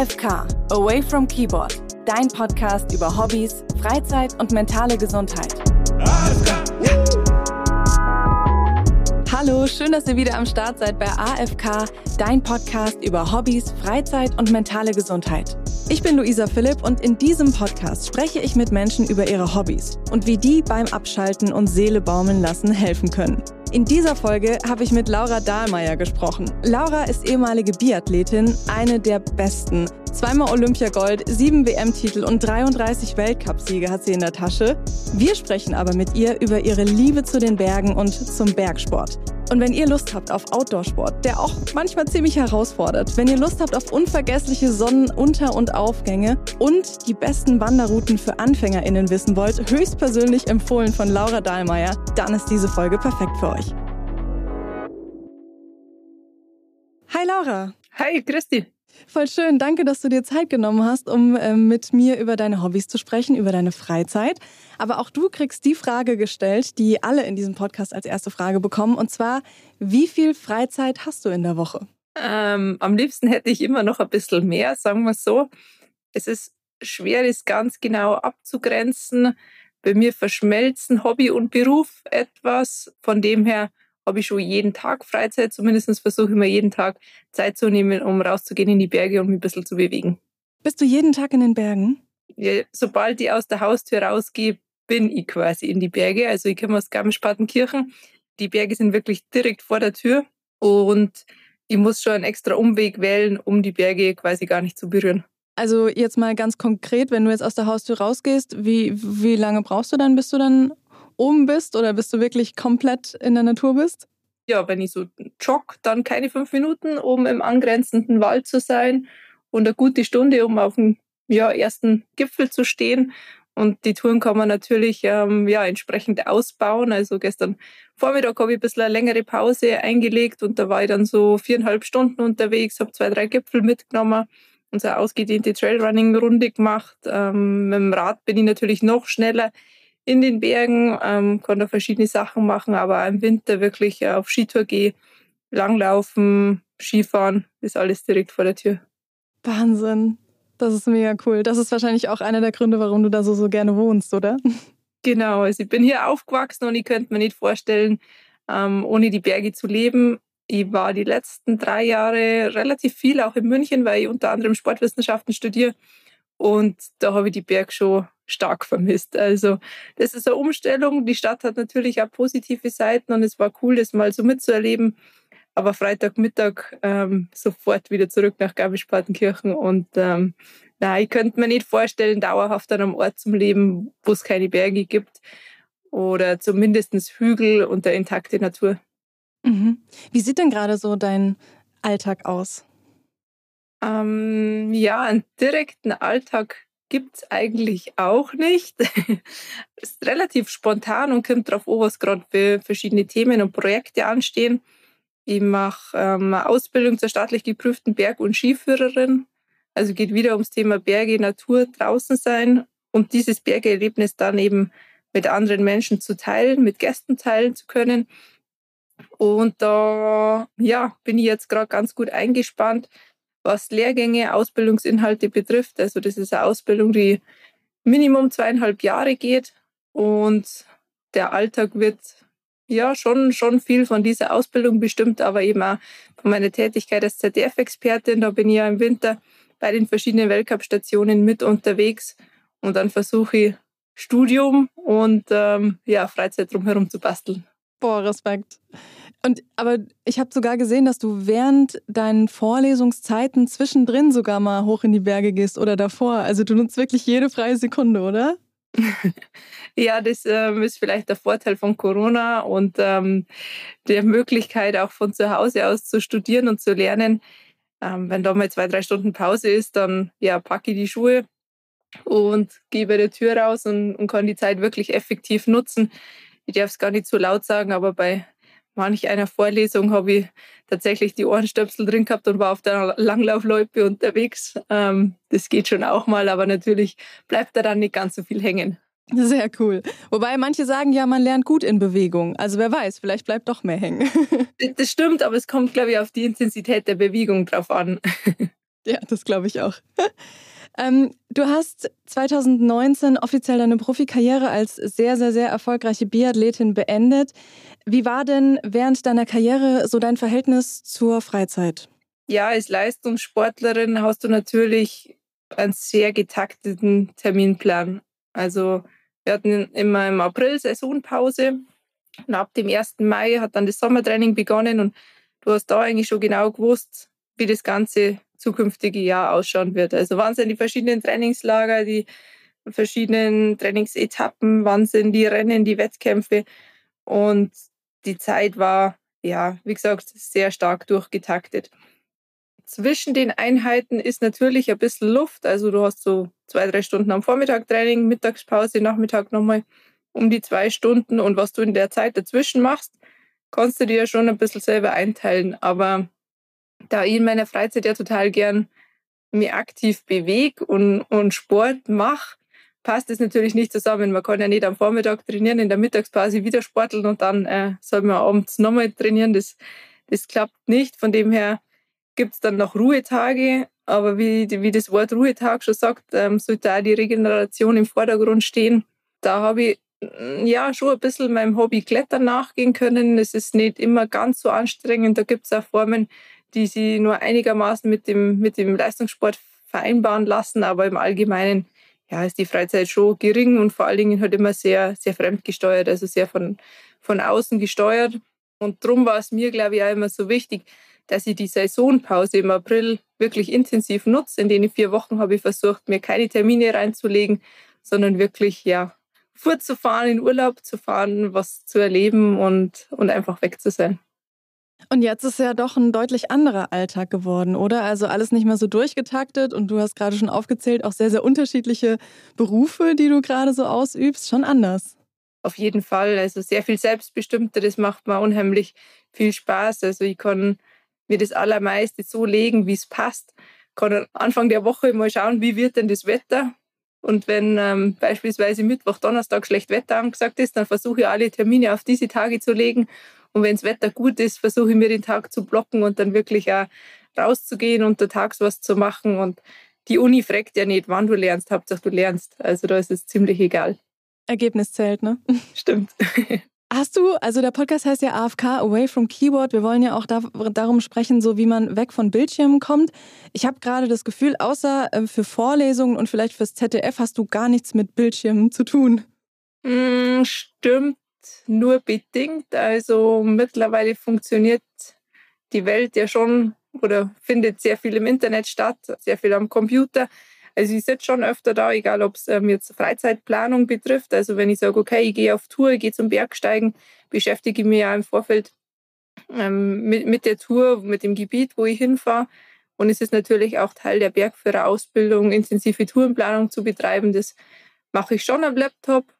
AFK, Away from Keyboard, dein Podcast über Hobbys, Freizeit und mentale Gesundheit. Hallo, schön, dass ihr wieder am Start seid bei AFK, dein Podcast über Hobbys, Freizeit und mentale Gesundheit. Ich bin Luisa Philipp und in diesem Podcast spreche ich mit Menschen über ihre Hobbys und wie die beim Abschalten und Seele baumeln lassen helfen können. In dieser Folge habe ich mit Laura Dahlmeier gesprochen. Laura ist ehemalige Biathletin, eine der besten. Zweimal Olympiagold, sieben WM-Titel und 33 Weltcupsiege hat sie in der Tasche. Wir sprechen aber mit ihr über ihre Liebe zu den Bergen und zum Bergsport. Und wenn ihr Lust habt auf Outdoorsport, der auch manchmal ziemlich herausfordert, wenn ihr Lust habt auf unvergessliche Sonnenunter- und Aufgänge und die besten Wanderrouten für AnfängerInnen wissen wollt, höchstpersönlich empfohlen von Laura Dahlmeier, dann ist diese Folge perfekt für euch. Hi Laura. Hi Christi. Voll schön. Danke, dass du dir Zeit genommen hast, um äh, mit mir über deine Hobbys zu sprechen, über deine Freizeit. Aber auch du kriegst die Frage gestellt, die alle in diesem Podcast als erste Frage bekommen. Und zwar, wie viel Freizeit hast du in der Woche? Ähm, am liebsten hätte ich immer noch ein bisschen mehr, sagen wir so. Es ist schwer, das ganz genau abzugrenzen. Bei mir verschmelzen Hobby und Beruf etwas. Von dem her habe ich schon jeden Tag Freizeit. Zumindest versuche ich mir jeden Tag Zeit zu nehmen, um rauszugehen in die Berge und mich ein bisschen zu bewegen. Bist du jeden Tag in den Bergen? Ja, sobald ich aus der Haustür rausgehe, bin ich quasi in die Berge. Also ich komme aus Garmisch-Partenkirchen. Die Berge sind wirklich direkt vor der Tür und ich muss schon einen extra Umweg wählen, um die Berge quasi gar nicht zu berühren. Also jetzt mal ganz konkret, wenn du jetzt aus der Haustür rausgehst, wie, wie lange brauchst du dann, bis du dann oben bist oder bis du wirklich komplett in der Natur bist? Ja, wenn ich so jogge, dann keine fünf Minuten, um im angrenzenden Wald zu sein und eine gute Stunde, um auf dem ja, ersten Gipfel zu stehen. Und die Touren kann man natürlich ähm, ja, entsprechend ausbauen. Also gestern Vormittag habe ich ein bisschen eine längere Pause eingelegt und da war ich dann so viereinhalb Stunden unterwegs, habe zwei, drei Gipfel mitgenommen und so eine ausgedehnte Trailrunning-Runde gemacht. Ähm, mit dem Rad bin ich natürlich noch schneller in den Bergen, ähm, kann da verschiedene Sachen machen, aber im Winter wirklich auf Skitour gehe, langlaufen, Skifahren, ist alles direkt vor der Tür. Wahnsinn. Das ist mega cool. Das ist wahrscheinlich auch einer der Gründe, warum du da so, so gerne wohnst, oder? Genau, also ich bin hier aufgewachsen und ich könnte mir nicht vorstellen, ähm, ohne die Berge zu leben. Ich war die letzten drei Jahre relativ viel auch in München, weil ich unter anderem Sportwissenschaften studiere. Und da habe ich die Berg schon stark vermisst. Also das ist eine Umstellung. Die Stadt hat natürlich auch positive Seiten und es war cool, das mal so mitzuerleben. Aber Freitagmittag ähm, sofort wieder zurück nach Garmisch-Partenkirchen und ähm, na, ich könnte mir nicht vorstellen, dauerhaft an einem Ort zum Leben, wo es keine Berge gibt oder zumindest Hügel und der intakte Natur. Mhm. Wie sieht denn gerade so dein Alltag aus? Ähm, ja, einen direkten Alltag gibt es eigentlich auch nicht. Ist relativ spontan und kommt darauf an, was gerade für verschiedene Themen und Projekte anstehen. Ich mache ähm, Ausbildung zur staatlich geprüften Berg- und Skiführerin. Also geht wieder ums Thema Berge, Natur, draußen sein und dieses Bergerlebnis dann eben mit anderen Menschen zu teilen, mit Gästen teilen zu können. Und da ja, bin ich jetzt gerade ganz gut eingespannt was Lehrgänge, Ausbildungsinhalte betrifft. Also das ist eine Ausbildung, die Minimum zweieinhalb Jahre geht und der Alltag wird ja schon, schon viel von dieser Ausbildung bestimmt, aber eben auch von meiner Tätigkeit als ZDF-Expertin. Da bin ich ja im Winter bei den verschiedenen Weltcup-Stationen mit unterwegs und dann versuche ich Studium und ähm, ja, Freizeit drumherum zu basteln. Boah, Respekt. Und aber ich habe sogar gesehen, dass du während deinen Vorlesungszeiten zwischendrin sogar mal hoch in die Berge gehst oder davor. Also du nutzt wirklich jede freie Sekunde, oder? ja, das ähm, ist vielleicht der Vorteil von Corona und ähm, der Möglichkeit auch von zu Hause aus zu studieren und zu lernen. Ähm, wenn da mal zwei, drei Stunden Pause ist, dann ja, packe ich die Schuhe und gehe bei der Tür raus und, und kann die Zeit wirklich effektiv nutzen. Ich darf es gar nicht so laut sagen, aber bei manch einer Vorlesung habe ich tatsächlich die Ohrenstöpsel drin gehabt und war auf der Langlaufloipe unterwegs. Ähm, das geht schon auch mal, aber natürlich bleibt da dann nicht ganz so viel hängen. Sehr cool. Wobei manche sagen ja, man lernt gut in Bewegung. Also wer weiß, vielleicht bleibt doch mehr hängen. das stimmt, aber es kommt, glaube ich, auf die Intensität der Bewegung drauf an. Ja, das glaube ich auch. Ähm, du hast 2019 offiziell deine Profikarriere als sehr, sehr, sehr erfolgreiche Biathletin beendet. Wie war denn während deiner Karriere so dein Verhältnis zur Freizeit? Ja, als Leistungssportlerin hast du natürlich einen sehr getakteten Terminplan. Also wir hatten immer im April Saisonpause und ab dem 1. Mai hat dann das Sommertraining begonnen und du hast da eigentlich schon genau gewusst, wie das ganze zukünftige Jahr ausschauen wird. Also wann sind die verschiedenen Trainingslager, die verschiedenen Trainingsetappen, wann sind die Rennen, die Wettkämpfe. Und die Zeit war, ja, wie gesagt, sehr stark durchgetaktet. Zwischen den Einheiten ist natürlich ein bisschen Luft. Also du hast so zwei, drei Stunden am Vormittag Training, Mittagspause, Nachmittag nochmal um die zwei Stunden. Und was du in der Zeit dazwischen machst, kannst du dir schon ein bisschen selber einteilen. Aber da ich in meiner Freizeit ja total gern mich aktiv bewege und, und Sport mache, passt es natürlich nicht zusammen. Man kann ja nicht am Vormittag trainieren, in der Mittagspause wieder sporteln und dann äh, soll man abends nochmal trainieren. Das, das klappt nicht. Von dem her gibt es dann noch Ruhetage. Aber wie, wie das Wort Ruhetag schon sagt, ähm, sollte auch die Regeneration im Vordergrund stehen. Da habe ich mm, ja schon ein bisschen meinem Hobby Klettern nachgehen können. Es ist nicht immer ganz so anstrengend. Da gibt es auch Formen, die sie nur einigermaßen mit dem, mit dem Leistungssport vereinbaren lassen, aber im Allgemeinen ja, ist die Freizeit schon gering und vor allen Dingen halt immer sehr, sehr fremdgesteuert, also sehr von, von außen gesteuert. Und darum war es mir, glaube ich, auch immer so wichtig, dass ich die Saisonpause im April wirklich intensiv nutze. In den vier Wochen habe ich versucht, mir keine Termine reinzulegen, sondern wirklich, ja, fortzufahren, in Urlaub zu fahren, was zu erleben und, und einfach weg zu sein. Und jetzt ist ja doch ein deutlich anderer Alltag geworden, oder? Also alles nicht mehr so durchgetaktet und du hast gerade schon aufgezählt, auch sehr, sehr unterschiedliche Berufe, die du gerade so ausübst, schon anders. Auf jeden Fall, also sehr viel selbstbestimmter, das macht mir unheimlich viel Spaß. Also ich kann mir das Allermeiste so legen, wie es passt. Kann Anfang der Woche mal schauen, wie wird denn das Wetter. Und wenn ähm, beispielsweise Mittwoch, Donnerstag schlecht Wetter angesagt ist, dann versuche ich alle Termine auf diese Tage zu legen und wenn das Wetter gut ist, versuche ich mir den Tag zu blocken und dann wirklich auch rauszugehen und tags was zu machen. Und die Uni fragt ja nicht, wann du lernst, Hauptsache du lernst. Also da ist es ziemlich egal. Ergebnis zählt, ne? Stimmt. Hast du, also der Podcast heißt ja AFK, Away from Keyboard. Wir wollen ja auch da, darum sprechen, so wie man weg von Bildschirmen kommt. Ich habe gerade das Gefühl, außer äh, für Vorlesungen und vielleicht fürs ZDF hast du gar nichts mit Bildschirmen zu tun. Mm, stimmt nur bedingt. Also mittlerweile funktioniert die Welt ja schon oder findet sehr viel im Internet statt, sehr viel am Computer. Also ich sitze schon öfter da, egal ob es ähm, jetzt Freizeitplanung betrifft. Also wenn ich sage, okay, ich gehe auf Tour, ich gehe zum Bergsteigen, beschäftige ich mich ja im Vorfeld ähm, mit, mit der Tour, mit dem Gebiet, wo ich hinfahre. Und es ist natürlich auch Teil der Bergführerausbildung, intensive Tourenplanung zu betreiben. Das mache ich schon am Laptop.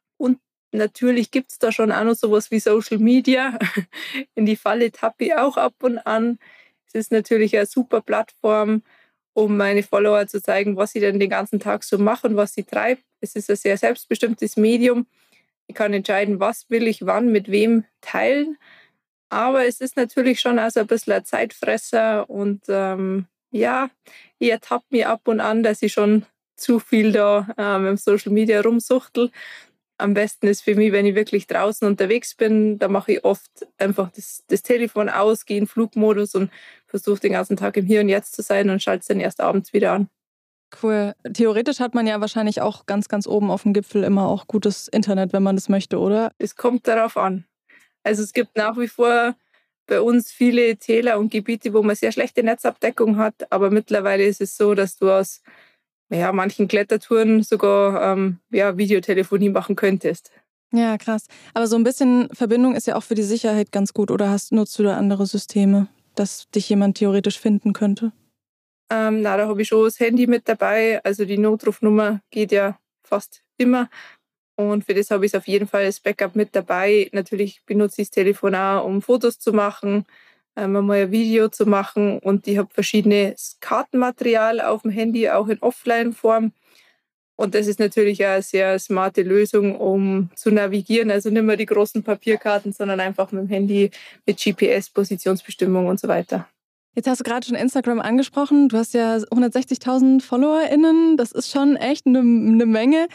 Natürlich gibt es da schon auch noch sowas wie Social Media. In die Falle tappe ich auch ab und an. Es ist natürlich eine super Plattform, um meine Follower zu zeigen, was sie denn den ganzen Tag so machen, was sie treibt. Es ist ein sehr selbstbestimmtes Medium. Ich kann entscheiden, was will ich wann mit wem teilen. Aber es ist natürlich schon also ein bisschen ein Zeitfresser und ähm, ja, ich ertappe mich ab und an, dass ich schon zu viel da ähm, im Social Media rumsuchtel am besten ist für mich, wenn ich wirklich draußen unterwegs bin, da mache ich oft einfach das, das Telefon aus, gehe in Flugmodus und versuche den ganzen Tag im Hier und Jetzt zu sein und schalte es dann erst abends wieder an. Cool. Theoretisch hat man ja wahrscheinlich auch ganz, ganz oben auf dem Gipfel immer auch gutes Internet, wenn man das möchte, oder? Es kommt darauf an. Also es gibt nach wie vor bei uns viele Täler und Gebiete, wo man sehr schlechte Netzabdeckung hat, aber mittlerweile ist es so, dass du aus ja, manchen Klettertouren sogar ähm, ja, Videotelefonie machen könntest. Ja, krass. Aber so ein bisschen Verbindung ist ja auch für die Sicherheit ganz gut. Oder hast, nutzt du da andere Systeme, dass dich jemand theoretisch finden könnte? Ähm, na, da habe ich schon das Handy mit dabei. Also die Notrufnummer geht ja fast immer. Und für das habe ich auf jeden Fall als Backup mit dabei. Natürlich benutze ich das Telefon auch, um Fotos zu machen, einmal ein Video zu machen und ich habe verschiedenes Kartenmaterial auf dem Handy, auch in Offline-Form. Und das ist natürlich eine sehr smarte Lösung, um zu navigieren. Also nicht mehr die großen Papierkarten, sondern einfach mit dem Handy mit GPS, Positionsbestimmung und so weiter. Jetzt hast du gerade schon Instagram angesprochen. Du hast ja 160.000 FollowerInnen. Das ist schon echt eine, eine Menge.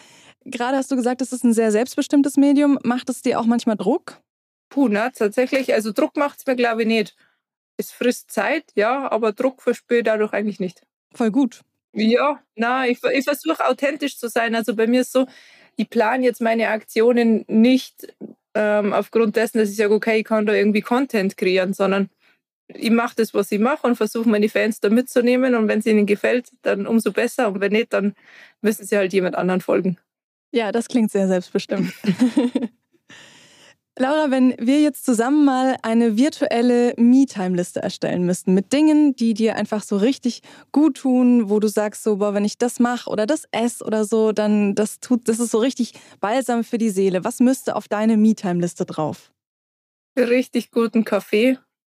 Gerade hast du gesagt, das ist ein sehr selbstbestimmtes Medium. Macht es dir auch manchmal Druck? Puh, na, tatsächlich. Also Druck macht es mir, glaube ich, nicht. Es frisst Zeit, ja, aber Druck verspüre ich dadurch eigentlich nicht. Voll gut. Ja, na, ich, ich versuche authentisch zu sein. Also bei mir ist so, ich plane jetzt meine Aktionen nicht ähm, aufgrund dessen, dass ich sage, okay, ich kann da irgendwie Content kreieren, sondern ich mache das, was ich mache und versuche meine Fans da mitzunehmen. Und wenn es ihnen gefällt, dann umso besser. Und wenn nicht, dann müssen sie halt jemand anderen folgen. Ja, das klingt sehr selbstbestimmt. Laura, wenn wir jetzt zusammen mal eine virtuelle Me-Time-Liste erstellen müssten mit Dingen, die dir einfach so richtig gut tun, wo du sagst so, boah, wenn ich das mache oder das esse oder so, dann das tut, das ist so richtig balsam für die Seele. Was müsste auf deine Me-Time-Liste drauf? Richtig guten Kaffee,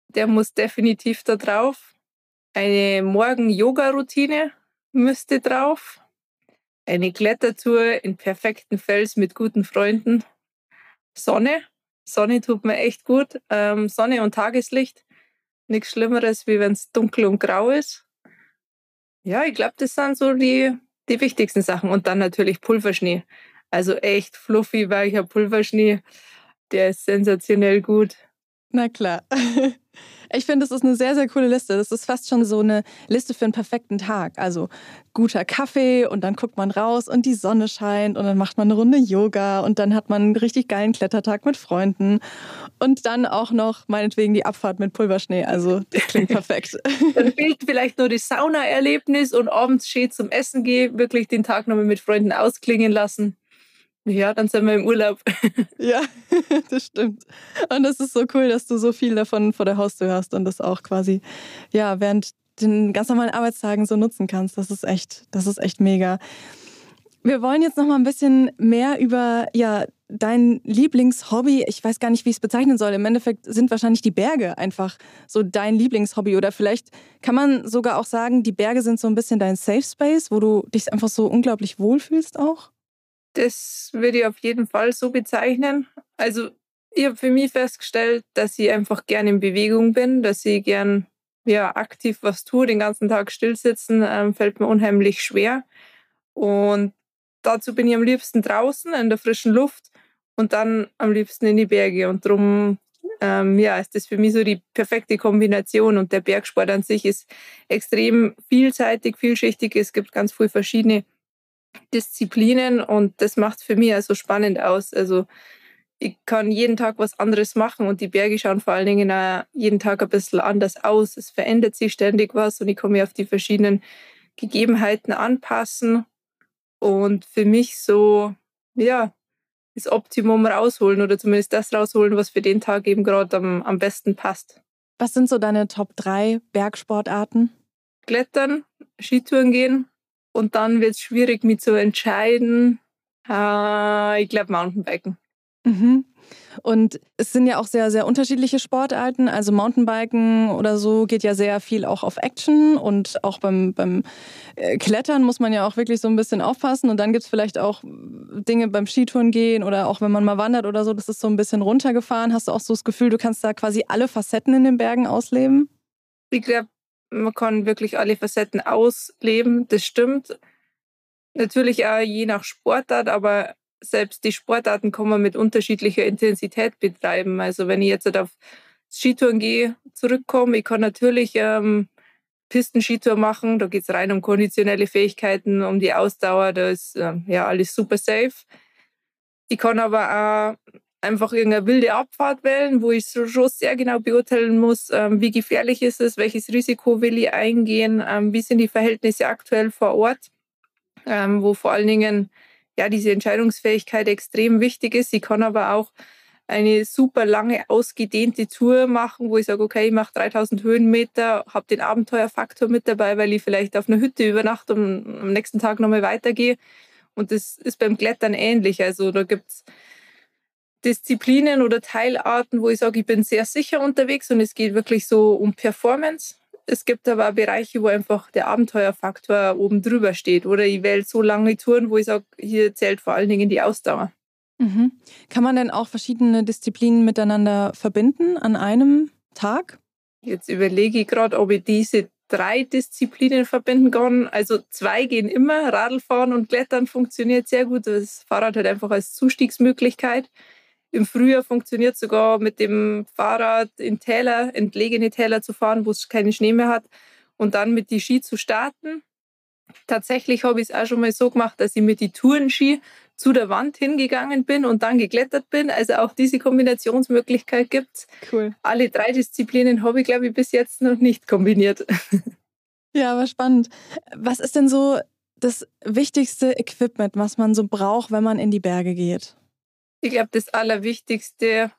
der muss definitiv da drauf. Eine Morgen-Yoga-Routine müsste drauf. Eine Klettertour in perfekten Fels mit guten Freunden. Sonne. Sonne tut mir echt gut. Ähm, Sonne und Tageslicht. Nichts Schlimmeres, wie wenn es dunkel und grau ist. Ja, ich glaube, das sind so die, die wichtigsten Sachen. Und dann natürlich Pulverschnee. Also echt fluffy, weicher Pulverschnee. Der ist sensationell gut. Na klar. Ich finde, das ist eine sehr, sehr coole Liste. Das ist fast schon so eine Liste für einen perfekten Tag. Also guter Kaffee und dann guckt man raus und die Sonne scheint und dann macht man eine Runde Yoga und dann hat man einen richtig geilen Klettertag mit Freunden und dann auch noch meinetwegen die Abfahrt mit Pulverschnee. Also das klingt perfekt. dann fehlt vielleicht nur das Saunaerlebnis und abends schön zum Essen gehen, wirklich den Tag nochmal mit Freunden ausklingen lassen. Ja, dann sind wir im Urlaub. ja, das stimmt. Und es ist so cool, dass du so viel davon vor der Haustür hast und das auch quasi, ja, während den ganz normalen Arbeitstagen so nutzen kannst. Das ist echt, das ist echt mega. Wir wollen jetzt noch mal ein bisschen mehr über ja, dein Lieblingshobby. Ich weiß gar nicht, wie ich es bezeichnen soll. Im Endeffekt sind wahrscheinlich die Berge einfach so dein Lieblingshobby. Oder vielleicht kann man sogar auch sagen, die Berge sind so ein bisschen dein Safe Space, wo du dich einfach so unglaublich wohlfühlst auch. Das würde ich auf jeden Fall so bezeichnen. Also ich habe für mich festgestellt, dass ich einfach gerne in Bewegung bin, dass ich gern ja, aktiv was tue. Den ganzen Tag stillsitzen ähm, fällt mir unheimlich schwer. Und dazu bin ich am liebsten draußen in der frischen Luft und dann am liebsten in die Berge. Und darum ähm, ja, ist das für mich so die perfekte Kombination. Und der Bergsport an sich ist extrem vielseitig, vielschichtig. Es gibt ganz viele verschiedene Disziplinen und das macht für mich also spannend aus. Also ich kann jeden Tag was anderes machen und die Berge schauen vor allen Dingen auch jeden Tag ein bisschen anders aus. Es verändert sich ständig was und ich kann mich auf die verschiedenen Gegebenheiten anpassen und für mich so, ja, das Optimum rausholen oder zumindest das rausholen, was für den Tag eben gerade am, am besten passt. Was sind so deine Top 3 Bergsportarten? Klettern, Skitouren gehen und dann wird es schwierig, mich zu entscheiden. Äh, ich glaube Mountainbiken. Mhm. Und es sind ja auch sehr, sehr unterschiedliche Sportarten. Also Mountainbiken oder so geht ja sehr viel auch auf Action und auch beim, beim äh, Klettern muss man ja auch wirklich so ein bisschen aufpassen. Und dann gibt es vielleicht auch Dinge beim Skitouren gehen oder auch wenn man mal wandert oder so, das ist so ein bisschen runtergefahren. Hast du auch so das Gefühl, du kannst da quasi alle Facetten in den Bergen ausleben? Ich glaube, man kann wirklich alle Facetten ausleben, das stimmt. Natürlich auch je nach Sportart, aber selbst die Sportarten kann man mit unterschiedlicher Intensität betreiben. Also wenn ich jetzt auf Skitouren gehe, zurückkomme, ich kann natürlich ähm, Pistenskitour machen, da geht es rein um konditionelle Fähigkeiten, um die Ausdauer, da ist ähm, ja alles super safe. Ich kann aber auch einfach irgendeine wilde Abfahrt wählen, wo ich schon sehr genau beurteilen muss, ähm, wie gefährlich ist es, welches Risiko will ich eingehen, ähm, wie sind die Verhältnisse aktuell vor Ort, ähm, wo vor allen Dingen ja diese Entscheidungsfähigkeit extrem wichtig ist. Ich kann aber auch eine super lange ausgedehnte Tour machen, wo ich sage, okay, ich mache 3000 Höhenmeter, habe den Abenteuerfaktor mit dabei, weil ich vielleicht auf einer Hütte übernachte und am nächsten Tag nochmal weitergehe. Und das ist beim Klettern ähnlich. Also da gibt es Disziplinen oder Teilarten, wo ich sage, ich bin sehr sicher unterwegs und es geht wirklich so um Performance. Es gibt aber auch Bereiche, wo einfach der Abenteuerfaktor oben drüber steht. Oder ich wähle so lange Touren, wo ich sage, hier zählt vor allen Dingen die Ausdauer. Mhm. Kann man denn auch verschiedene Disziplinen miteinander verbinden an einem Tag? Jetzt überlege ich gerade, ob ich diese drei Disziplinen verbinden kann. Also zwei gehen immer. Radlfahren und Klettern funktioniert sehr gut. Das Fahrrad hat einfach als Zustiegsmöglichkeit. Im Frühjahr funktioniert sogar mit dem Fahrrad in Täler, entlegene Täler zu fahren, wo es keinen Schnee mehr hat und dann mit die Ski zu starten. Tatsächlich habe ich es auch schon mal so gemacht, dass ich mit die Tourenski zu der Wand hingegangen bin und dann geklettert bin. Also auch diese Kombinationsmöglichkeit gibt es. Cool. Alle drei Disziplinen habe ich, glaube ich, bis jetzt noch nicht kombiniert. Ja, aber spannend. Was ist denn so das wichtigste Equipment, was man so braucht, wenn man in die Berge geht? Ich glaube, das Allerwichtigste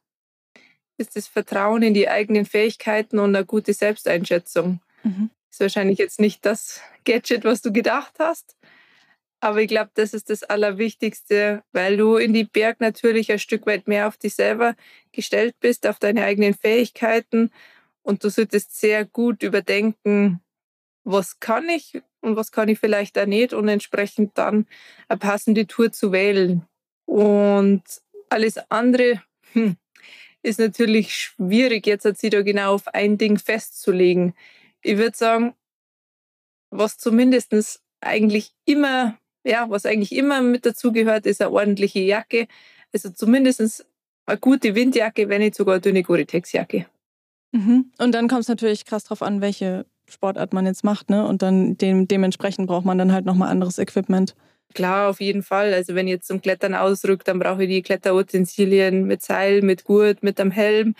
ist das Vertrauen in die eigenen Fähigkeiten und eine gute Selbsteinschätzung. Mhm. Ist wahrscheinlich jetzt nicht das Gadget, was du gedacht hast, aber ich glaube, das ist das Allerwichtigste, weil du in die Berg natürlich ein Stück weit mehr auf dich selber gestellt bist, auf deine eigenen Fähigkeiten. Und du solltest sehr gut überdenken, was kann ich und was kann ich vielleicht auch nicht und entsprechend dann eine passende Tour zu wählen. Und alles andere hm, ist natürlich schwierig, jetzt hat sie da genau auf ein Ding festzulegen. Ich würde sagen, was zumindest eigentlich immer ja, was eigentlich immer mit dazugehört, ist eine ordentliche Jacke. Also zumindest eine gute Windjacke, wenn nicht sogar eine dünne Gore-Tex-Jacke. Mhm. Und dann kommt es natürlich krass drauf an, welche Sportart man jetzt macht, ne? Und dann dem, dementsprechend braucht man dann halt nochmal anderes Equipment. Klar, auf jeden Fall. Also wenn ich jetzt zum Klettern ausrückt, dann brauche ich die Kletterutensilien mit Seil, mit Gurt, mit einem Helm.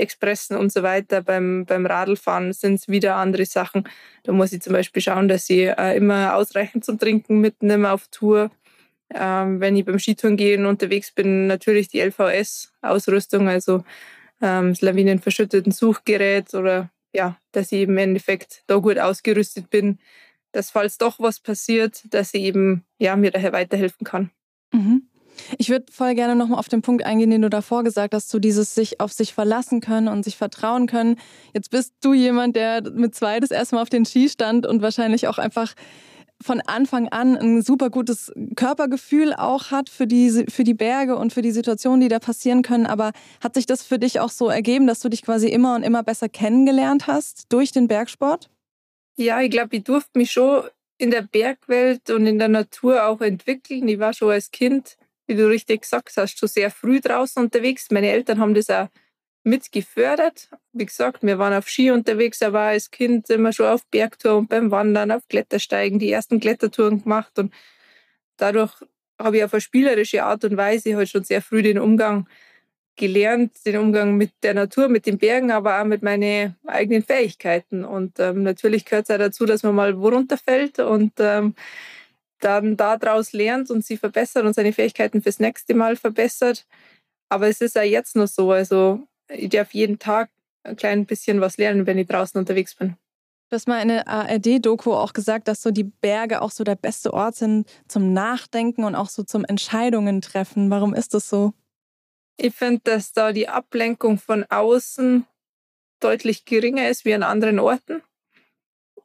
Expressen und so weiter. Beim, beim Radlfahren sind es wieder andere Sachen. Da muss ich zum Beispiel schauen, dass ich äh, immer ausreichend zum Trinken mitnehme auf Tour. Ähm, wenn ich beim Skitouren gehe und unterwegs bin, natürlich die LVS-Ausrüstung, also ähm, das lawinenverschütteten Suchgerät oder ja, dass ich im Endeffekt da gut ausgerüstet bin, dass falls doch was passiert, dass ich eben ja, mir daher weiterhelfen kann. Mhm. Ich würde voll gerne nochmal auf den Punkt eingehen, den du davor gesagt hast, so dieses sich auf sich verlassen können und sich vertrauen können. Jetzt bist du jemand, der mit zwei das erste Mal auf den Ski stand und wahrscheinlich auch einfach von Anfang an ein super gutes Körpergefühl auch hat für die, für die Berge und für die Situationen, die da passieren können. Aber hat sich das für dich auch so ergeben, dass du dich quasi immer und immer besser kennengelernt hast durch den Bergsport? Ja, ich glaube, ich durfte mich schon in der Bergwelt und in der Natur auch entwickeln. Ich war schon als Kind wie du richtig gesagt hast, schon sehr früh draußen unterwegs. Meine Eltern haben das auch mit gefördert. Wie gesagt, wir waren auf Ski unterwegs, aber als Kind immer schon auf Bergtour und beim Wandern, auf Klettersteigen, die ersten Klettertouren gemacht. Und dadurch habe ich auf eine spielerische Art und Weise halt schon sehr früh den Umgang gelernt, den Umgang mit der Natur, mit den Bergen, aber auch mit meinen eigenen Fähigkeiten. Und ähm, natürlich gehört es auch dazu, dass man mal wo runterfällt und ähm, dann daraus lernt und sie verbessert und seine Fähigkeiten fürs nächste Mal verbessert. Aber es ist ja jetzt noch so. Also ich darf jeden Tag ein klein bisschen was lernen, wenn ich draußen unterwegs bin. Du hast mal in der ARD-Doku auch gesagt, dass so die Berge auch so der beste Ort sind zum Nachdenken und auch so zum Entscheidungen treffen. Warum ist das so? Ich finde, dass da die Ablenkung von außen deutlich geringer ist wie an anderen Orten.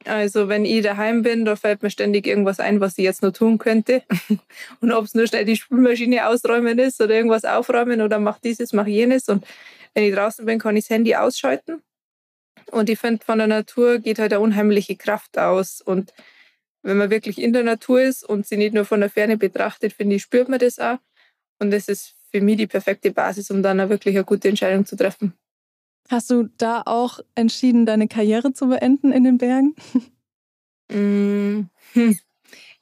Also wenn ich daheim bin, da fällt mir ständig irgendwas ein, was ich jetzt noch tun könnte. Und ob es nur schnell die Spülmaschine ausräumen ist oder irgendwas aufräumen oder mach dieses, mach jenes. Und wenn ich draußen bin, kann ich das Handy ausschalten. Und ich finde, von der Natur geht halt eine unheimliche Kraft aus. Und wenn man wirklich in der Natur ist und sie nicht nur von der Ferne betrachtet, finde ich, spürt man das auch. Und das ist für mich die perfekte Basis, um dann auch wirklich eine gute Entscheidung zu treffen. Hast du da auch entschieden, deine Karriere zu beenden in den Bergen? Mm, hm.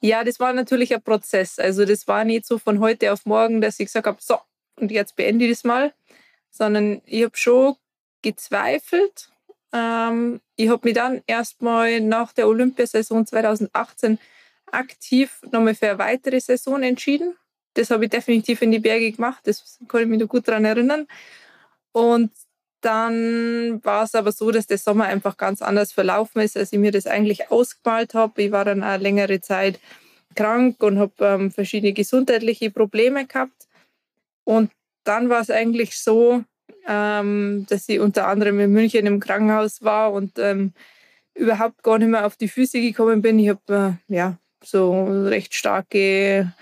Ja, das war natürlich ein Prozess. Also das war nicht so von heute auf morgen, dass ich gesagt habe, so, und jetzt beende ich das mal, sondern ich habe schon gezweifelt. Ähm, ich habe mich dann erstmal nach der Olympiasaison 2018 aktiv nochmal für eine weitere Saison entschieden. Das habe ich definitiv in die Berge gemacht, das kann ich mich noch gut daran erinnern. Und dann war es aber so, dass der Sommer einfach ganz anders verlaufen ist, als ich mir das eigentlich ausgemalt habe. Ich war dann eine längere Zeit krank und habe ähm, verschiedene gesundheitliche Probleme gehabt. Und dann war es eigentlich so, ähm, dass ich unter anderem in München im Krankenhaus war und ähm, überhaupt gar nicht mehr auf die Füße gekommen bin. Ich habe äh, ja so recht starke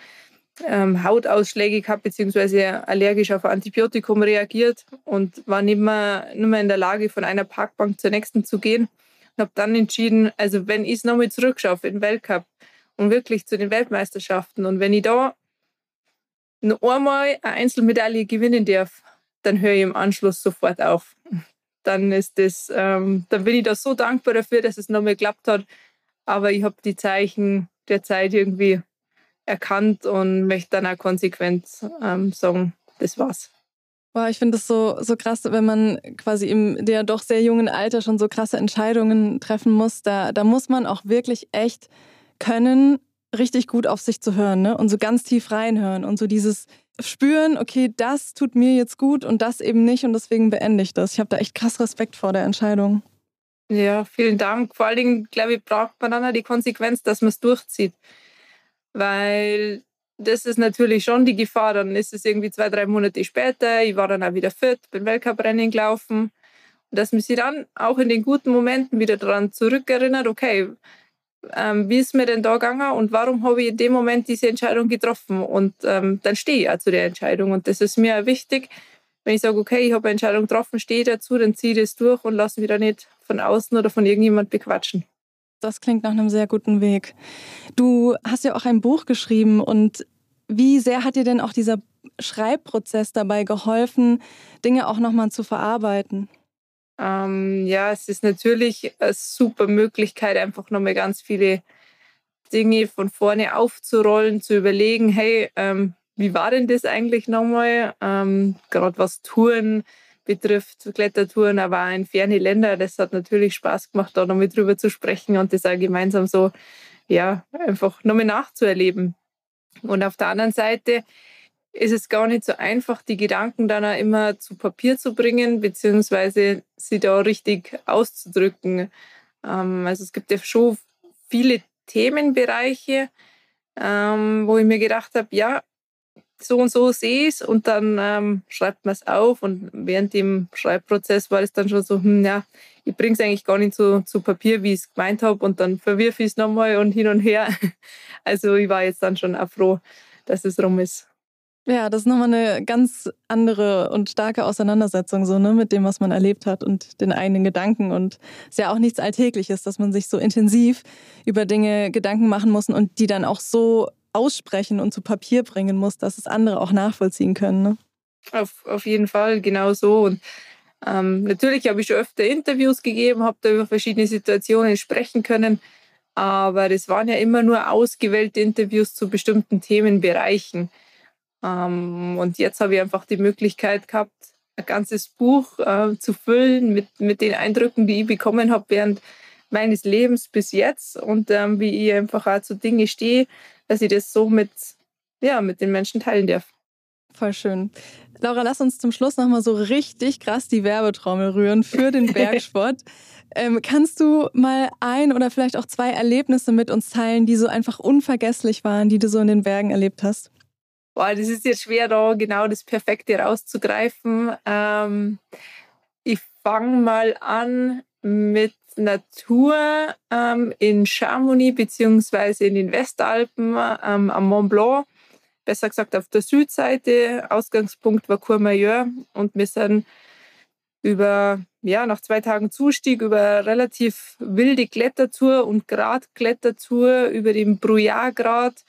ähm, Hautausschläge gehabt, beziehungsweise allergisch auf Antibiotikum reagiert und war nicht mehr, nicht mehr in der Lage, von einer Parkbank zur nächsten zu gehen. Und habe dann entschieden, also wenn ich es nochmal zurückschaue in den Weltcup und wirklich zu den Weltmeisterschaften und wenn ich da noch einmal eine Einzelmedaille gewinnen darf, dann höre ich im Anschluss sofort auf. Dann ist das, ähm, dann bin ich da so dankbar dafür, dass es nochmal geklappt hat. Aber ich habe die Zeichen der Zeit irgendwie erkannt und möchte dann auch konsequent ähm, sagen, das war's. Boah, ich finde es so, so krass, wenn man quasi im der doch sehr jungen Alter schon so krasse Entscheidungen treffen muss. Da, da muss man auch wirklich echt können, richtig gut auf sich zu hören ne? und so ganz tief reinhören und so dieses Spüren, okay, das tut mir jetzt gut und das eben nicht und deswegen beende ich das. Ich habe da echt krass Respekt vor der Entscheidung. Ja, vielen Dank. Vor allen Dingen, glaube ich, braucht man dann auch die Konsequenz, dass man es durchzieht weil das ist natürlich schon die Gefahr. Dann ist es irgendwie zwei, drei Monate später, ich war dann auch wieder fit, bin Weltcuprennen gelaufen. Dass man sich dann auch in den guten Momenten wieder daran zurückerinnert, okay, ähm, wie ist mir denn da gegangen und warum habe ich in dem Moment diese Entscheidung getroffen? Und ähm, dann stehe ich auch zu der Entscheidung. Und das ist mir wichtig, wenn ich sage, okay, ich habe eine Entscheidung getroffen, stehe dazu, dann ziehe ich das durch und lasse mich da nicht von außen oder von irgendjemand bequatschen. Das klingt nach einem sehr guten Weg. Du hast ja auch ein Buch geschrieben und wie sehr hat dir denn auch dieser Schreibprozess dabei geholfen, Dinge auch nochmal zu verarbeiten? Ähm, ja, es ist natürlich eine super Möglichkeit, einfach nochmal ganz viele Dinge von vorne aufzurollen, zu überlegen, hey, ähm, wie war denn das eigentlich nochmal? Ähm, Gerade was Touren betrifft, Klettertouren, aber auch in ferne Länder. Das hat natürlich Spaß gemacht, da nochmal drüber zu sprechen und das auch gemeinsam so, ja, einfach nochmal nachzuerleben. Und auf der anderen Seite ist es gar nicht so einfach, die Gedanken dann auch immer zu Papier zu bringen, beziehungsweise sie da richtig auszudrücken. Ähm, also es gibt ja schon viele Themenbereiche, ähm, wo ich mir gedacht habe, ja, so und so sehe es und dann ähm, schreibt man es auf und während dem Schreibprozess war es dann schon so, hm, ja, ich bringe es eigentlich gar nicht so zu Papier, wie ich es gemeint habe und dann verwirfe ich es nochmal und hin und her. Also ich war jetzt dann schon auch froh, dass es rum ist. Ja, das ist nochmal eine ganz andere und starke Auseinandersetzung so, ne, mit dem, was man erlebt hat und den eigenen Gedanken. Und es ist ja auch nichts Alltägliches, dass man sich so intensiv über Dinge Gedanken machen muss und die dann auch so aussprechen und zu Papier bringen muss, dass es andere auch nachvollziehen können. Ne? Auf, auf jeden Fall, genau so. Und ähm, natürlich habe ich schon öfter Interviews gegeben, habe da über verschiedene Situationen sprechen können, aber das waren ja immer nur ausgewählte Interviews zu bestimmten Themenbereichen. Ähm, und jetzt habe ich einfach die Möglichkeit gehabt, ein ganzes Buch äh, zu füllen mit, mit den Eindrücken, die ich bekommen habe während meines Lebens bis jetzt und ähm, wie ich einfach auch zu Dinge stehe, dass ich das so mit, ja, mit den Menschen teilen darf. Voll schön. Laura, lass uns zum Schluss nochmal so richtig krass die Werbetrommel rühren für den Bergsport. ähm, kannst du mal ein oder vielleicht auch zwei Erlebnisse mit uns teilen, die so einfach unvergesslich waren, die du so in den Bergen erlebt hast? Boah, das ist jetzt schwer, da genau das Perfekte rauszugreifen. Ähm, ich fange mal an mit Natur ähm, in Chamonix beziehungsweise in den Westalpen ähm, am Mont Blanc, besser gesagt auf der Südseite. Ausgangspunkt war Courmayeur und wir sind über, ja, nach zwei Tagen Zustieg über relativ wilde Klettertour und Gradklettertour über den Brouillard-Grad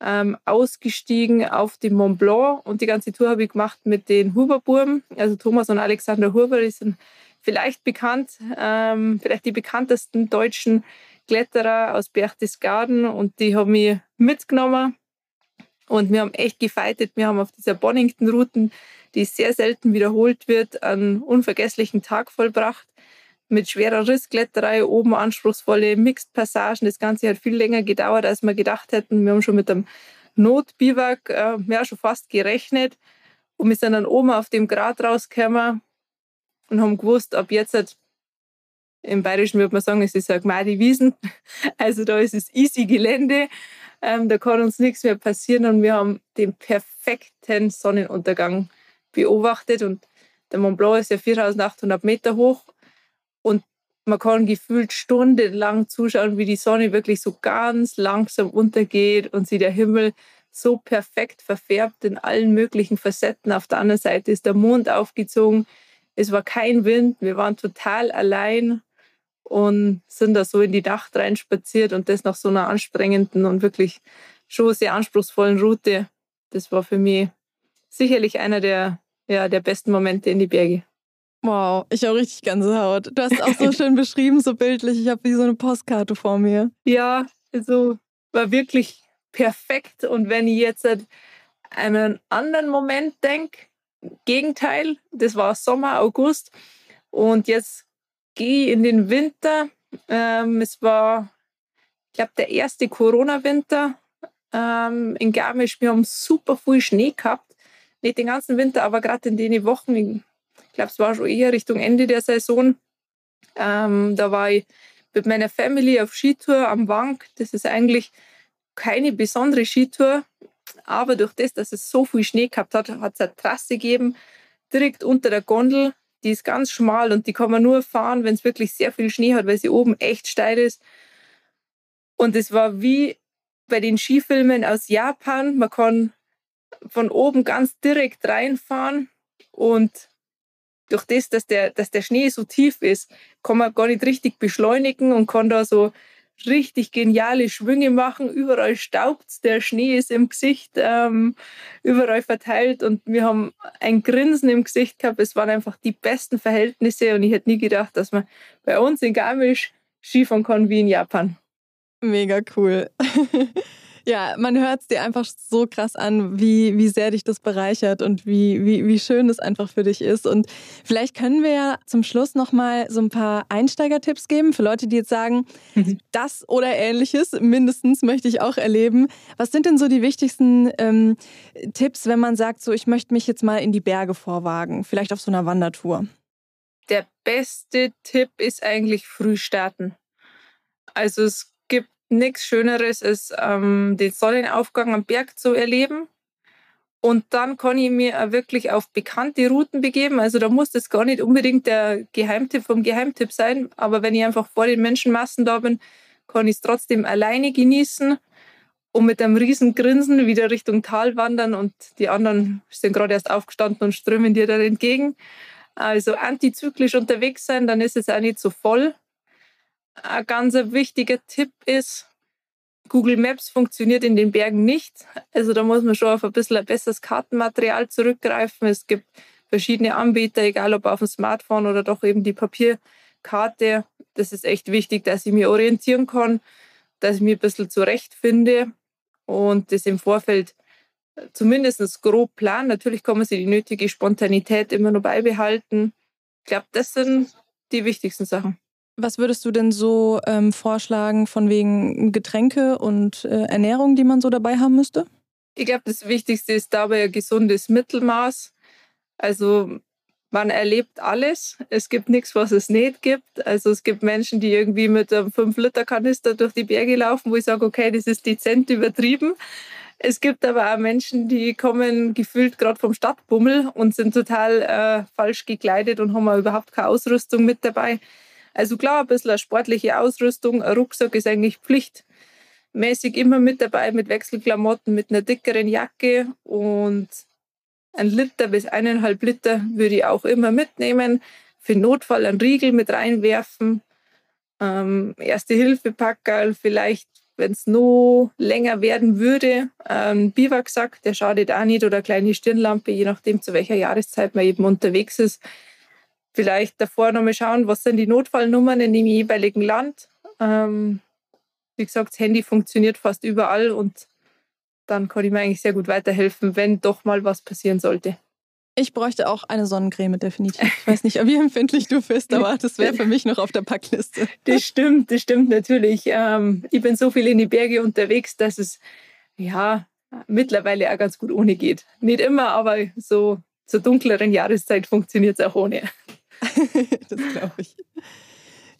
ähm, ausgestiegen auf den Mont Blanc. Und die ganze Tour habe ich gemacht mit den Huberburm, also Thomas und Alexander Huber, die sind vielleicht bekannt, ähm, vielleicht die bekanntesten deutschen Kletterer aus Berchtesgaden und die haben mich mitgenommen und wir haben echt gefeitet. Wir haben auf dieser Bonington-Routen, die sehr selten wiederholt wird, einen unvergesslichen Tag vollbracht mit schwerer Risskletterei, oben anspruchsvolle Mixed-Passagen. Das Ganze hat viel länger gedauert, als wir gedacht hätten. Wir haben schon mit einem Notbiwak äh, ja, schon fast gerechnet. Und wir sind dann oben auf dem Grat rausgekommen und haben gewusst, ab jetzt hat, im Bayerischen würde man sagen, es ist eine die Wiesen. Also da ist es easy Gelände. Ähm, da kann uns nichts mehr passieren und wir haben den perfekten Sonnenuntergang beobachtet und der Mont Blanc ist ja 4800 Meter hoch und man kann gefühlt stundenlang zuschauen, wie die Sonne wirklich so ganz langsam untergeht und sich der Himmel so perfekt verfärbt in allen möglichen Facetten. Auf der anderen Seite ist der Mond aufgezogen. Es war kein Wind. Wir waren total allein und sind da so in die Nacht reinspaziert und das nach so einer anstrengenden und wirklich schon sehr anspruchsvollen Route. Das war für mich sicherlich einer der, ja, der besten Momente in die Berge. Wow, ich habe richtig Gänsehaut. Du hast auch so schön beschrieben, so bildlich. Ich habe wie so eine Postkarte vor mir. Ja, also war wirklich perfekt. Und wenn ich jetzt an einen anderen Moment denke, Gegenteil, das war Sommer, August. Und jetzt gehe ich in den Winter. Ähm, es war, ich glaube, der erste Corona-Winter ähm, in Garmisch. Wir haben super viel Schnee gehabt. Nicht den ganzen Winter, aber gerade in den Wochen, ich glaube, es war schon eher Richtung Ende der Saison. Ähm, da war ich mit meiner Family auf Skitour am Wank. Das ist eigentlich keine besondere Skitour, aber durch das, dass es so viel Schnee gehabt hat, hat es eine Trasse gegeben, direkt unter der Gondel. Die ist ganz schmal und die kann man nur fahren, wenn es wirklich sehr viel Schnee hat, weil sie oben echt steil ist. Und es war wie bei den Skifilmen aus Japan. Man kann von oben ganz direkt reinfahren und durch das, dass der, dass der Schnee so tief ist, kann man gar nicht richtig beschleunigen und kann da so richtig geniale Schwünge machen. Überall staubt der Schnee ist im Gesicht, ähm, überall verteilt und wir haben ein Grinsen im Gesicht gehabt. Es waren einfach die besten Verhältnisse und ich hätte nie gedacht, dass man bei uns in Garmisch Skifahren kann wie in Japan. Mega cool. Ja, man hört es dir einfach so krass an, wie, wie sehr dich das bereichert und wie, wie, wie schön es einfach für dich ist. Und vielleicht können wir ja zum Schluss nochmal so ein paar Einsteigertipps geben für Leute, die jetzt sagen, mhm. das oder ähnliches mindestens möchte ich auch erleben. Was sind denn so die wichtigsten ähm, Tipps, wenn man sagt, so ich möchte mich jetzt mal in die Berge vorwagen, vielleicht auf so einer Wandertour? Der beste Tipp ist eigentlich früh starten. Also es nichts Schöneres, als ähm, den Sonnenaufgang am Berg zu erleben. Und dann kann ich mir wirklich auf bekannte Routen begeben. Also da muss das gar nicht unbedingt der Geheimtipp vom Geheimtipp sein. Aber wenn ich einfach vor den Menschenmassen da bin, kann ich es trotzdem alleine genießen und mit einem riesen Grinsen wieder Richtung Tal wandern und die anderen sind gerade erst aufgestanden und strömen dir dann entgegen. Also antizyklisch unterwegs sein, dann ist es auch nicht so voll ein ganz wichtiger Tipp ist, Google Maps funktioniert in den Bergen nicht. Also da muss man schon auf ein bisschen ein besseres Kartenmaterial zurückgreifen. Es gibt verschiedene Anbieter, egal ob auf dem Smartphone oder doch eben die Papierkarte. Das ist echt wichtig, dass ich mich orientieren kann, dass ich mich ein bisschen zurechtfinde und das im Vorfeld zumindest grob planen. Natürlich kann man sich die nötige Spontanität immer noch beibehalten. Ich glaube, das sind die wichtigsten Sachen. Was würdest du denn so ähm, vorschlagen von wegen Getränke und äh, Ernährung, die man so dabei haben müsste? Ich glaube, das Wichtigste ist dabei ein gesundes Mittelmaß. Also man erlebt alles. Es gibt nichts, was es nicht gibt. Also es gibt Menschen, die irgendwie mit einem 5-Liter-Kanister durch die Berge laufen, wo ich sage, okay, das ist dezent übertrieben. Es gibt aber auch Menschen, die kommen gefühlt gerade vom Stadtbummel und sind total äh, falsch gekleidet und haben überhaupt keine Ausrüstung mit dabei. Also klar, ein bisschen eine sportliche Ausrüstung. Ein Rucksack ist eigentlich pflichtmäßig immer mit dabei, mit Wechselklamotten, mit einer dickeren Jacke und ein Liter bis eineinhalb Liter würde ich auch immer mitnehmen. Für Notfall einen Riegel mit reinwerfen. Ähm, Erste Hilfe Packerl, vielleicht, wenn es noch länger werden würde, ein Biwaksack, der schadet auch nicht, oder eine kleine Stirnlampe, je nachdem, zu welcher Jahreszeit man eben unterwegs ist vielleicht davor nochmal schauen, was sind die Notfallnummern in dem jeweiligen Land. Ähm, wie gesagt, das Handy funktioniert fast überall und dann kann ich mir eigentlich sehr gut weiterhelfen, wenn doch mal was passieren sollte. Ich bräuchte auch eine Sonnencreme, definitiv. Ich weiß nicht, wie empfindlich du bist, aber das wäre für mich noch auf der Packliste. Das stimmt, das stimmt natürlich. Ähm, ich bin so viel in die Berge unterwegs, dass es ja mittlerweile auch ganz gut ohne geht. Nicht immer, aber so zur dunkleren Jahreszeit funktioniert es auch ohne. das glaube ich.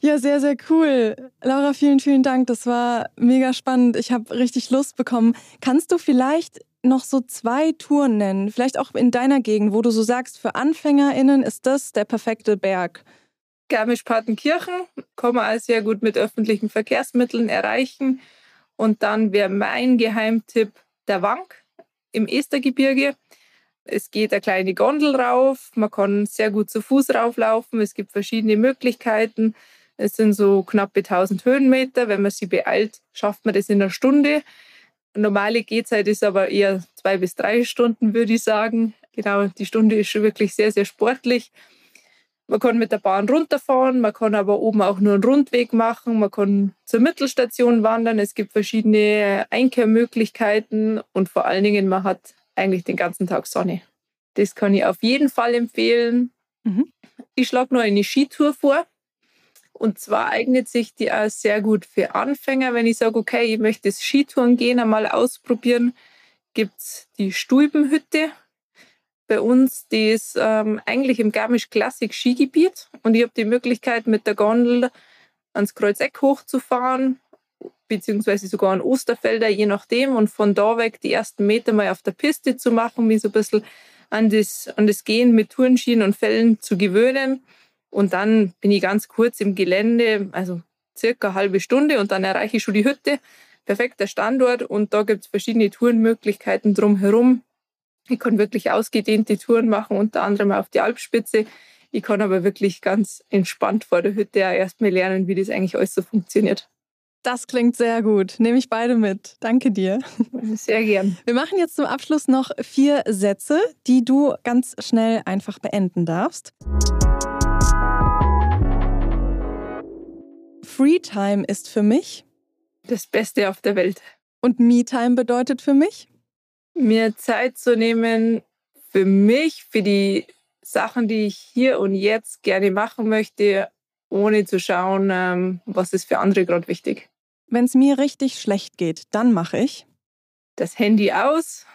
Ja, sehr, sehr cool. Laura, vielen, vielen Dank. Das war mega spannend. Ich habe richtig Lust bekommen. Kannst du vielleicht noch so zwei Touren nennen? Vielleicht auch in deiner Gegend, wo du so sagst, für AnfängerInnen ist das der perfekte Berg. Garmisch-Partenkirchen kann man auch sehr gut mit öffentlichen Verkehrsmitteln erreichen. Und dann wäre mein Geheimtipp der Wank. im Estergebirge. Es geht eine kleine Gondel rauf, man kann sehr gut zu Fuß rauflaufen, es gibt verschiedene Möglichkeiten. Es sind so knappe 1000 Höhenmeter. Wenn man sich beeilt, schafft man das in einer Stunde. Normale Gehzeit ist aber eher zwei bis drei Stunden, würde ich sagen. Genau, die Stunde ist schon wirklich sehr, sehr sportlich. Man kann mit der Bahn runterfahren, man kann aber oben auch nur einen Rundweg machen, man kann zur Mittelstation wandern. Es gibt verschiedene Einkehrmöglichkeiten und vor allen Dingen, man hat eigentlich den ganzen Tag Sonne. Das kann ich auf jeden Fall empfehlen. Mhm. Ich schlage noch eine Skitour vor. Und zwar eignet sich die auch sehr gut für Anfänger. Wenn ich sage, okay, ich möchte das Skitouren gehen, einmal ausprobieren, gibt es die Stubenhütte bei uns, die ist ähm, eigentlich im Garmisch Klassik Skigebiet und ich habe die Möglichkeit mit der Gondel ans Kreuzeck hochzufahren, beziehungsweise sogar an Osterfelder, je nachdem, und von da weg die ersten Meter mal auf der Piste zu machen, mich so ein bisschen an das, an das Gehen mit Tourenschienen und Fällen zu gewöhnen. Und dann bin ich ganz kurz im Gelände, also circa eine halbe Stunde, und dann erreiche ich schon die Hütte. Perfekter Standort und da gibt es verschiedene Tourenmöglichkeiten drumherum. Ich kann wirklich ausgedehnte Touren machen, unter anderem auf die Alpspitze. Ich kann aber wirklich ganz entspannt vor der Hütte erstmal lernen, wie das eigentlich alles so funktioniert. Das klingt sehr gut. Nehme ich beide mit. Danke dir. Sehr gern. Wir machen jetzt zum Abschluss noch vier Sätze, die du ganz schnell einfach beenden darfst. Freetime ist für mich das Beste auf der Welt. Und Me-Time bedeutet für mich? mir Zeit zu nehmen für mich, für die Sachen, die ich hier und jetzt gerne machen möchte, ohne zu schauen, ähm, was ist für andere gerade wichtig. Wenn es mir richtig schlecht geht, dann mache ich das Handy aus,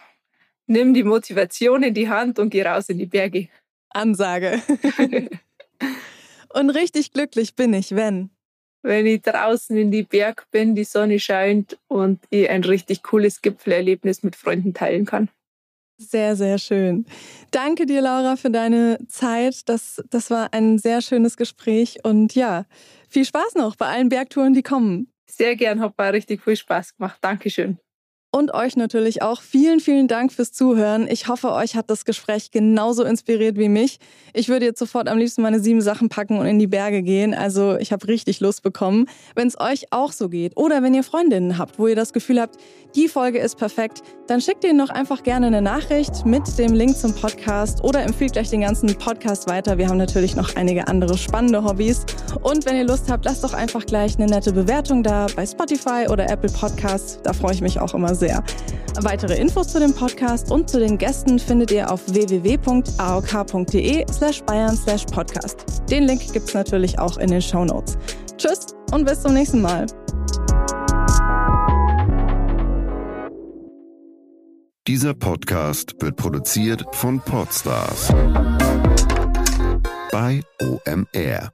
nimm die Motivation in die Hand und geh raus in die Berge. Ansage. und richtig glücklich bin ich, wenn wenn ich draußen in die Berg bin, die Sonne scheint und ich ein richtig cooles Gipfelerlebnis mit Freunden teilen kann. Sehr, sehr schön. Danke dir, Laura, für deine Zeit. Das, das war ein sehr schönes Gespräch und ja, viel Spaß noch bei allen Bergtouren, die kommen. Sehr gern, hat mir richtig viel Spaß gemacht. Dankeschön und euch natürlich auch vielen, vielen Dank fürs Zuhören. Ich hoffe, euch hat das Gespräch genauso inspiriert wie mich. Ich würde jetzt sofort am liebsten meine sieben Sachen packen und in die Berge gehen. Also ich habe richtig Lust bekommen. Wenn es euch auch so geht oder wenn ihr Freundinnen habt, wo ihr das Gefühl habt, die Folge ist perfekt, dann schickt ihnen doch einfach gerne eine Nachricht mit dem Link zum Podcast oder empfiehlt gleich den ganzen Podcast weiter. Wir haben natürlich noch einige andere spannende Hobbys. Und wenn ihr Lust habt, lasst doch einfach gleich eine nette Bewertung da bei Spotify oder Apple Podcasts. Da freue ich mich auch immer sehr sehr. Weitere Infos zu dem Podcast und zu den Gästen findet ihr auf www.aok.de slash bayern slash podcast. Den Link gibt es natürlich auch in den Show Notes. Tschüss und bis zum nächsten Mal. Dieser Podcast wird produziert von Podstars bei OMR.